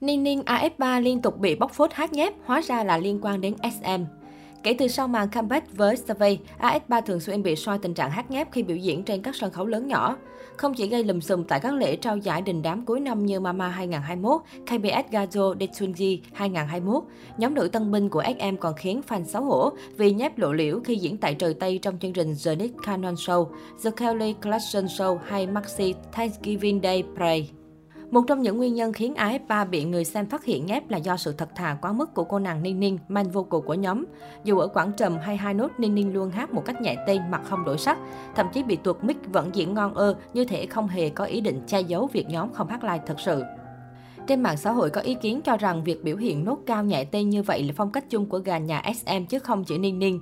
Ninh Ninh AF3 liên tục bị bóc phốt hát nhép, hóa ra là liên quan đến SM. Kể từ sau màn comeback với Survey, AS3 thường xuyên bị soi tình trạng hát nhép khi biểu diễn trên các sân khấu lớn nhỏ. Không chỉ gây lùm xùm tại các lễ trao giải đình đám cuối năm như Mama 2021, KBS Gajo Detunji 2021, nhóm nữ tân binh của SM còn khiến fan xấu hổ vì nhép lộ liễu khi diễn tại trời Tây trong chương trình The Nick Cannon Show, The Kelly Clarkson Show hay Maxi Thanksgiving Day Parade. Một trong những nguyên nhân khiến AF3 bị người xem phát hiện nhép là do sự thật thà quá mức của cô nàng Ninh Ninh, man vocal của nhóm. Dù ở quảng trầm hay hai nốt Ninh Ninh luôn hát một cách nhẹ tên mặt không đổi sắc, thậm chí bị tuột mic vẫn diễn ngon ơ như thể không hề có ý định che giấu việc nhóm không hát live thật sự. Trên mạng xã hội có ý kiến cho rằng việc biểu hiện nốt cao nhạy tên như vậy là phong cách chung của gà nhà SM chứ không chỉ Ninh Ninh.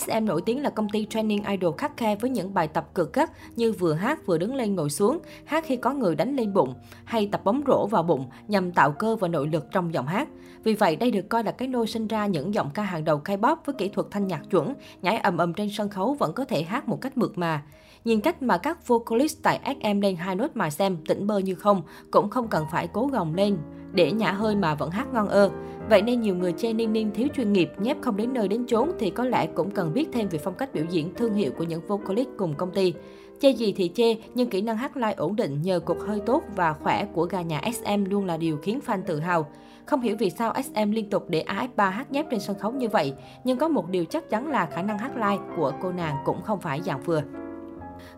SM nổi tiếng là công ty training idol khắc khe với những bài tập cực gắt như vừa hát vừa đứng lên ngồi xuống, hát khi có người đánh lên bụng, hay tập bóng rổ vào bụng nhằm tạo cơ và nội lực trong giọng hát. Vì vậy, đây được coi là cái nôi sinh ra những giọng ca hàng đầu K-pop với kỹ thuật thanh nhạc chuẩn, nhảy ầm ầm trên sân khấu vẫn có thể hát một cách mượt mà. Nhìn cách mà các vocalist tại SM lên hai nốt mà xem tỉnh bơ như không, cũng không cần phải cố gồng lên để nhả hơi mà vẫn hát ngon ơ. Vậy nên nhiều người chê Ninh Ninh thiếu chuyên nghiệp, nhép không đến nơi đến chốn thì có lẽ cũng cần biết thêm về phong cách biểu diễn thương hiệu của những vocalist cùng công ty. Chê gì thì chê, nhưng kỹ năng hát live ổn định nhờ cục hơi tốt và khỏe của gà nhà SM luôn là điều khiến fan tự hào. Không hiểu vì sao SM liên tục để AF3 hát nhép trên sân khấu như vậy, nhưng có một điều chắc chắn là khả năng hát live của cô nàng cũng không phải dạng vừa.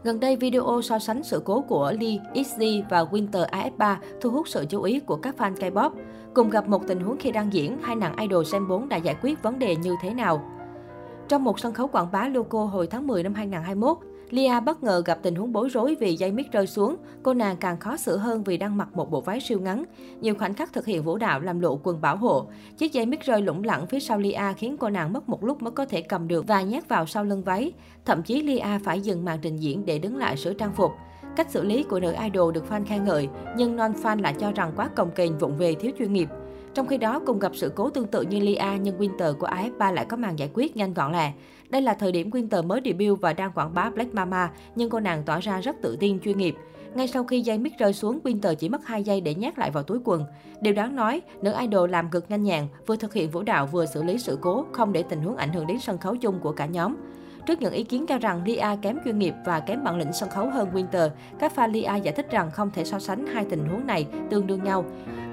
Gần đây, video so sánh sự cố của Lee, XZ và Winter AF3 thu hút sự chú ý của các fan K-pop. Cùng gặp một tình huống khi đang diễn, hai nàng idol Gen 4 đã giải quyết vấn đề như thế nào. Trong một sân khấu quảng bá logo hồi tháng 10 năm 2021, Lia bất ngờ gặp tình huống bối rối vì dây mic rơi xuống. Cô nàng càng khó xử hơn vì đang mặc một bộ váy siêu ngắn. Nhiều khoảnh khắc thực hiện vũ đạo làm lộ quần bảo hộ. Chiếc dây mic rơi lủng lẳng phía sau Lia khiến cô nàng mất một lúc mới có thể cầm được và nhét vào sau lưng váy. Thậm chí Lia phải dừng màn trình diễn để đứng lại sửa trang phục. Cách xử lý của nữ idol được fan khen ngợi, nhưng non-fan lại cho rằng quá cồng kềnh vụng về thiếu chuyên nghiệp. Trong khi đó, cùng gặp sự cố tương tự như Lia, nhưng Winter của AF3 lại có màn giải quyết nhanh gọn lẹ. Đây là thời điểm Winter mới debut và đang quảng bá Black Mama, nhưng cô nàng tỏ ra rất tự tin, chuyên nghiệp. Ngay sau khi dây mic rơi xuống, Winter chỉ mất 2 giây để nhét lại vào túi quần. Điều đáng nói, nữ idol làm cực nhanh nhàng vừa thực hiện vũ đạo vừa xử lý sự cố, không để tình huống ảnh hưởng đến sân khấu chung của cả nhóm. Trước những ý kiến cho rằng Lia kém chuyên nghiệp và kém bản lĩnh sân khấu hơn Winter, các fan Lia giải thích rằng không thể so sánh hai tình huống này tương đương nhau.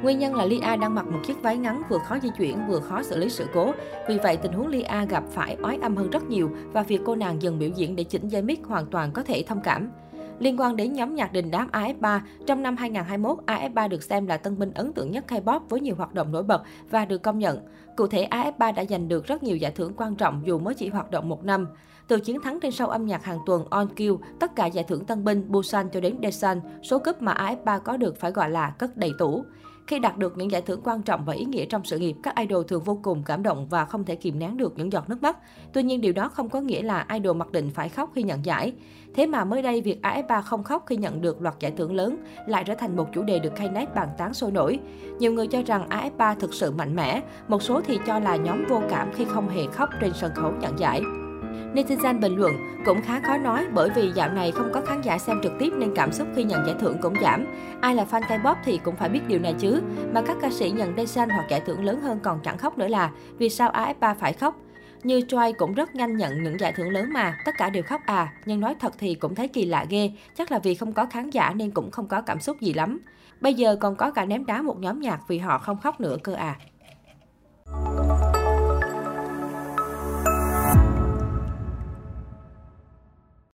Nguyên nhân là Lia đang mặc một chiếc váy ngắn vừa khó di chuyển vừa khó xử lý sự cố. Vì vậy, tình huống Lia gặp phải oái âm hơn rất nhiều và việc cô nàng dừng biểu diễn để chỉnh dây mic hoàn toàn có thể thông cảm. Liên quan đến nhóm nhạc đình đám AF3, trong năm 2021, AF3 được xem là tân binh ấn tượng nhất K-pop với nhiều hoạt động nổi bật và được công nhận. Cụ thể, AF3 đã giành được rất nhiều giải thưởng quan trọng dù mới chỉ hoạt động một năm. Từ chiến thắng trên sâu âm nhạc hàng tuần On Kill, tất cả giải thưởng tân binh Busan cho đến Desan, số cúp mà AF3 có được phải gọi là cất đầy tủ. Khi đạt được những giải thưởng quan trọng và ý nghĩa trong sự nghiệp, các idol thường vô cùng cảm động và không thể kìm nén được những giọt nước mắt. Tuy nhiên điều đó không có nghĩa là idol mặc định phải khóc khi nhận giải. Thế mà mới đây việc AF3 không khóc khi nhận được loạt giải thưởng lớn lại trở thành một chủ đề được Knet bàn tán sôi nổi. Nhiều người cho rằng AF3 thực sự mạnh mẽ, một số thì cho là nhóm vô cảm khi không hề khóc trên sân khấu nhận giải. Netizen bình luận cũng khá khó nói bởi vì dạo này không có khán giả xem trực tiếp nên cảm xúc khi nhận giải thưởng cũng giảm. Ai là fan K-pop thì cũng phải biết điều này chứ. Mà các ca sĩ nhận Daesan hoặc giải thưởng lớn hơn còn chẳng khóc nữa là vì sao AF3 phải khóc? Như Troy cũng rất nhanh nhận những giải thưởng lớn mà, tất cả đều khóc à, nhưng nói thật thì cũng thấy kỳ lạ ghê, chắc là vì không có khán giả nên cũng không có cảm xúc gì lắm. Bây giờ còn có cả ném đá một nhóm nhạc vì họ không khóc nữa cơ à.